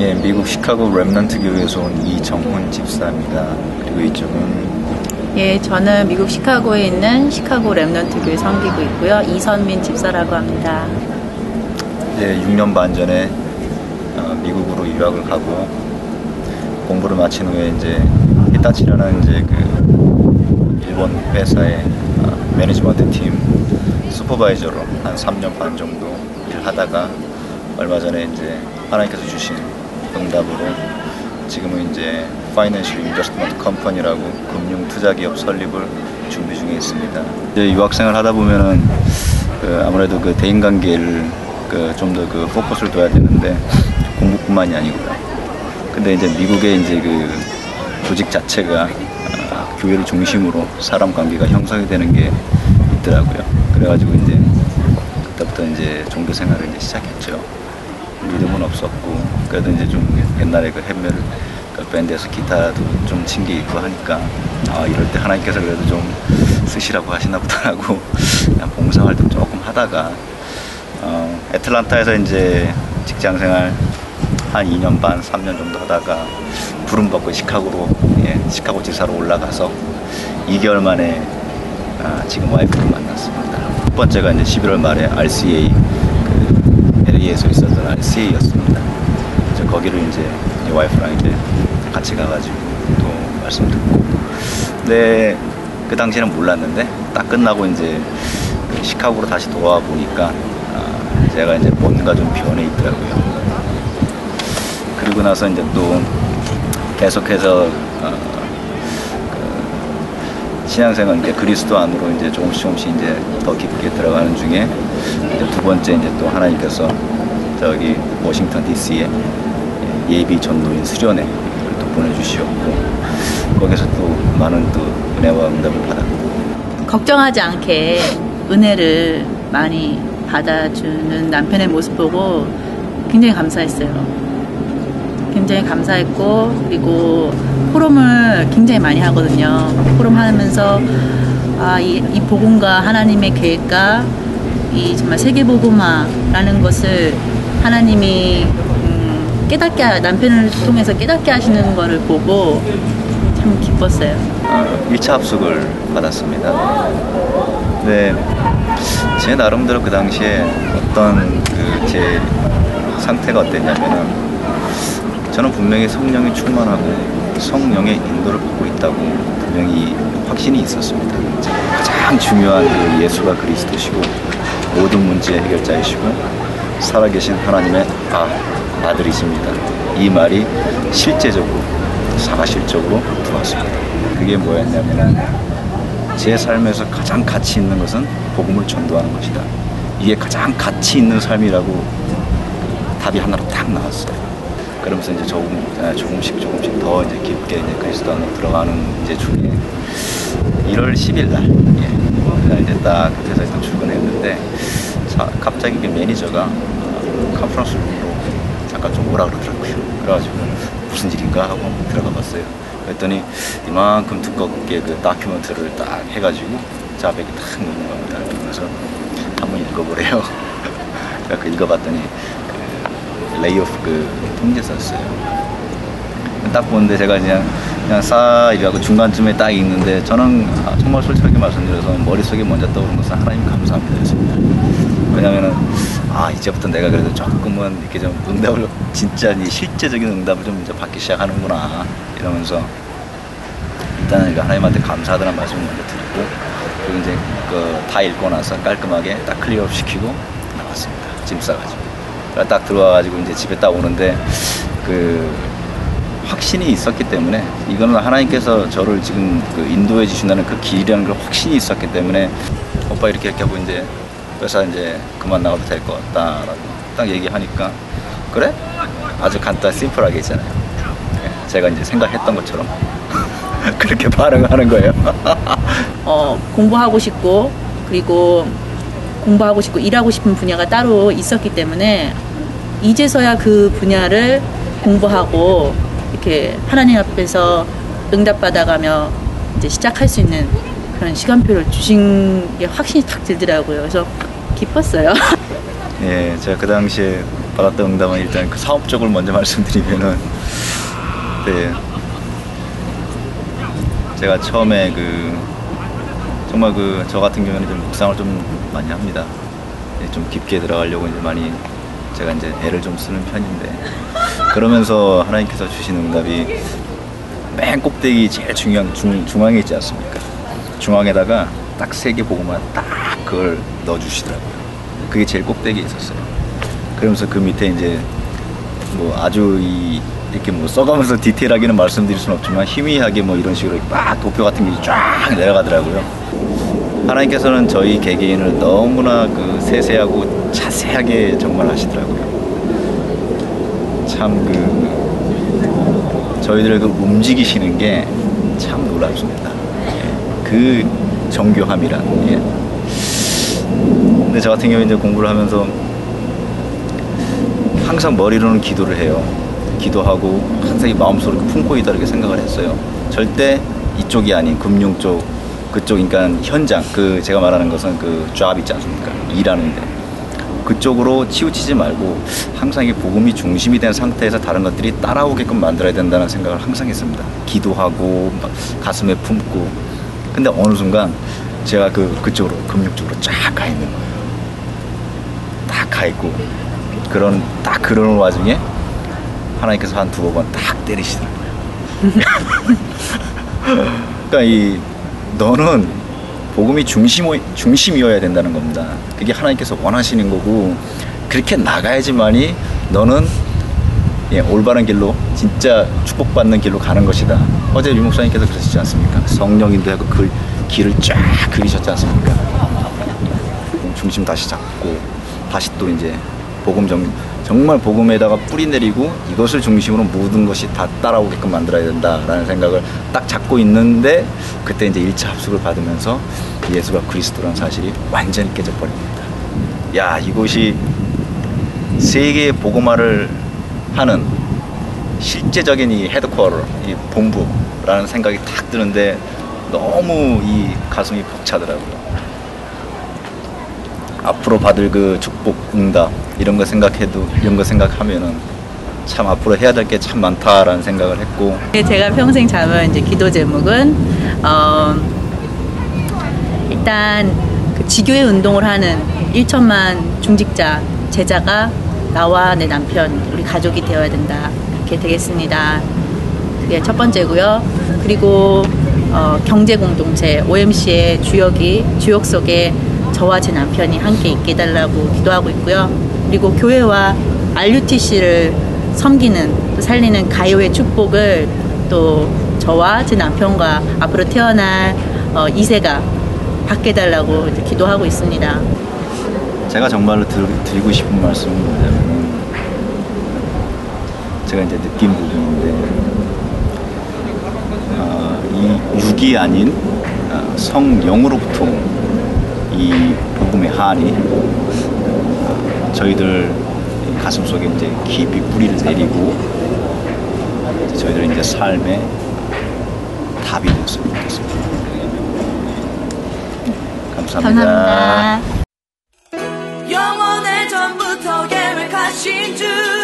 예, 미국 시카고 렘넌트 교회에서 온 이정훈 집사입니다. 그리고 이쪽은 예, 저는 미국 시카고에 있는 시카고 렘넌트 교회 섬기고 있고요. 이선민 집사라고 합니다. 이제 6년 반 전에 어, 미국으로 유학을 가고 공부를 마친 후에 이제 히타치라는 이제 그 일본 회사의 어, management team supervisor로 한 3년 반 정도 일하다가 얼마 전에 이제 하나님께서 주신 응답으로 지금은 이제 파이낸셜 인베스트먼트 컴퍼니라고 금융 투자 기업 설립을 준비 중에 있습니다. 이제 유학생을 하다 보면은 그 아무래도 그 대인 관계를 그 좀 더 그 포커스를 둬야 되는데 공부뿐만이 아니고요. 근데 이제 미국의 이제 그 조직 자체가 아, 교회를 중심으로 사람 관계가 형성이 되는 게 있더라고요. 그래가지고 이제 그때부터 이제 종교 생활을 이제 시작했죠. 믿음은 없었고 그래도 이제 좀 옛날에 그 햄멜 그 밴드에서 기타도 좀 친게 있고 하니까 아 이럴 때 하나님께서 그래도 좀 쓰시라고 하시나 보다라고 그냥 봉사활동 조금 하다가 어, 애틀란타에서 이제 직장 생활 한 2년 반, 3년 정도 하다가 부름 받고 시카고로 예, 시카고 지사로 올라가서 2개월 만에 아, 지금 와이프를 만났습니다. 첫 번째가 이제 11월 말에 RCA 그 LA에서 있었던 RCA였습니다. 이제 거기를 이제 이 와이프랑 이제 같이 가가지고 또 말씀 듣고 근데 그 당시에는 몰랐는데 딱 끝나고 이제 그 시카고로 다시 돌아와 보니까 아, 제가 이제 뭔가 좀 변해 있더라고요. 그리고 나서 이제 또 계속해서 어, 그 신앙생활 이제 그리스도 안으로 이제 조금씩 조금씩 이제 더 깊게 들어가는 중에 이제 두 번째 이제 또 하나님께서 저기 워싱턴 D.C.에 예비 전도인 수련회를 또 보내주시었고 거기서 또 많은 또 은혜와 응답을 받았고 걱정하지 않게 은혜를 많이 받아주는 남편의 모습 보고 굉장히 감사했어요. 굉장히 감사했고 그리고 포럼을 굉장히 많이 하거든요. 포럼 하면서 아, 이, 이 복음과 하나님의 계획과 이 정말 세계 복음화라는 것을 하나님이 음, 깨닫게 하- 남편을 통해서 깨닫게 하시는 것을 보고 참 기뻤어요. 어, 1차 합숙을 받았습니다. 네, 제 나름대로 그 당시에 어떤 그 제 상태가 어땠냐면은 저는 분명히 성령이 충만하고 성령의 인도를 받고 있다고 분명히 확신이 있었습니다. 가장 중요한 그 예수가 그리스도시고 모든 문제의 해결자이시고 살아계신 하나님의 아, 아들이십니다. 이 말이 실제적으로 사실적으로 들어왔습니다. 그게 뭐였냐면은 제 삶에서 가장 가치 있는 것은 복음을 전도하는 것이다. 이게 가장 가치 있는 삶이라고 답이 하나로 딱 나왔어요. 그러면서 이제 조금 아, 조금씩 조금씩 더 이제 깊게 이제 그리스도 안으로 들어가는 이제 중에 1월 10일 날 예, 그날 이제 딱 그래서 일단 출근했는데 자, 갑자기 그 매니저가 어, conference room으로 잠깐 좀 오라 그러더라고요. 그래가지고 무슨 일인가 하고 들어가 봤어요. 그랬더니 이만큼 두껍게 그 다큐멘터리를 딱 해가지고 이렇게 딱 놓는 겁니다. 그래서 한번 읽어보래요. 그 읽어봤더니 그 레이오프 그 통제서였어요. 딱 보는데 제가 그냥 그냥 싸 이래갖고 중간쯤에 딱 있는데 저는 아, 정말 솔직하게 말씀드려서 머릿속에 먼저 떠오르는 것은 하나님 감사합니다 였습니다. 왜냐면은 아 이제부터 내가 그래도 조금은 이렇게 좀 응답을 진짜 이 실제적인 응답을 좀 이제 받기 시작하는구나 이러면서 일단은 하나님한테 감사하다는 말씀을 먼저 드리고 그리고 이제 그 다 읽고 나서 깔끔하게 딱 clear up 시키고 나왔습니다. 짐 싸가지고. 그래서 딱 들어와가지고 이제 집에 딱 오는데 그 확신이 있었기 때문에 이거는 하나님께서 저를 지금 그 인도해 주신다는 그 길이라는 걸 확신이 있었기 때문에 오빠 이렇게 이렇게 하고 이제 회사 이제 그만 나가도 될 것 같다라고 딱 얘기하니까 그래? 아주 간단 심플하게 있잖아요. 예, 제가 이제 생각했던 것처럼 그렇게 반응하는 거예요. 어, 공부하고 싶고 그리고 공부하고 싶고 일하고 싶은 분야가 따로 있었기 때문에 이제서야 그 분야를 공부하고 이렇게 하나님 앞에서 응답받아가며 이제 시작할 수 있는 그런 시간표를 주신 게 확신이 탁 들더라고요. 그래서 기뻤어요. 예, 제가 그 당시에 받았던 응답은 일단 그 사업적으로 먼저 말씀드리면은 네 제가 처음에 그 정말 그 저 같은 경우는 좀 묵상을 좀 많이 합니다. 네, 좀 깊게 들어가려고 이제 많이 제가 이제 애를 좀 쓰는 편인데 그러면서 하나님께서 주신 응답이 맨 꼭대기 제일 중요한 중, 중앙에 있지 않습니까? 중앙에다가 딱 세 개 보고만 딱 그걸 넣어주시더라고요. 그게 제일 꼭대기에 있었어요. 그러면서 그 밑에 이제 뭐 아주 이 이렇게 뭐 써가면서 디테일하게는 말씀드릴 수는 없지만 희미하게 뭐 이런 식으로 막 도표 같은 게 쫙 내려가더라고요. 하나님께서는 저희 개개인을 너무나 그 세세하고 자세하게 정말 하시더라고요. 참그 저희들을 그 움직이시는 게 참 놀랍습니다. 예. 그 정교함이란. 예. 근데 저 같은 경우에 이제 공부를 하면서 항상 머리로는 기도를 해요. 기도하고 항상 이 마음속으로 품고 있다 이렇게 생각을 했어요. 절대 이쪽이 아닌 금융 쪽 그쪽 그러니까 현장 그 제가 말하는 것은 그잡 있지 않습니까? 일하는데 그쪽으로 치우치지 말고 항상 이 복음이 중심이 된 상태에서 다른 것들이 따라오게끔 만들어야 된다는 생각을 항상 했습니다. 기도하고 막 가슴에 품고 근데 어느 순간 제가 그 그쪽으로 금융 쪽으로 쫙 가 있는 거예요. 딱 가 있고 그런 딱 그러는 와중에 하나님께서 한 두어 번 딱 때리시더라고요. 그러니까 이 너는 복음이 중심 중심이어야 된다는 겁니다. 그게 하나님께서 원하시는 거고 그렇게 나가야지만이 너는 예, 올바른 길로 진짜 축복받는 길로 가는 것이다. 어제 유 목사님께서 그러시지 않습니까? 성령인도 하고 그 길을 쫙 그리셨지 않습니까? 중심 다시 잡고 다시 또 이제 복음 정, 정말 복음에다가 뿌리 내리고 이것을 중심으로 모든 것이 다 따라오게끔 만들어야 된다라는 생각을 딱 잡고 있는데 그때 이제 1차 합숙을 받으면서 예수가 그리스도라는 사실이 완전히 깨져버립니다. 야 이곳이 세계의 복음화를 하는 실제적인 이 헤드쿼터, 이 본부라는 생각이 탁 드는데 너무 이 가슴이 벅차더라고요. 앞으로 받을 그 축복, 응답 이런 거 생각해도 이런 거 생각하면은 참 앞으로 해야 될 게 참 많다라는 생각을 했고 제가 평생 잡은 이제 기도 제목은 어, 일단 그 지교회 운동을 하는 1천만 중직자 제자가 나와 내 남편 우리 가족이 되어야 된다 이렇게 되겠습니다. 그게 첫 번째고요. 그리고 어, 경제 공동체 OMC의 주역이 주역 속에 저와 제 남편이 함께 있게 해달라고 기도하고 있고요. 그리고 교회와 RUTC를 섬기는 또 살리는 가요의 축복을 또 저와 제 남편과 앞으로 태어날 어, 2세가 받게 해달라고 이제 기도하고 있습니다. 제가 정말로 드, 드리고 싶은 말씀은 뭐냐면 제가 이제 느낀 부분인데 어, 이 육이 아닌 어, 성령으로부터 이 복음의 한이 어, 저희들 가슴 속에 이제 깊이 뿌리를 내리고 저희들 이제 삶의 답이 되었으면 좋겠습니다. 감사합니다. 감사합니다. 영원의 전부터 계획하신 줄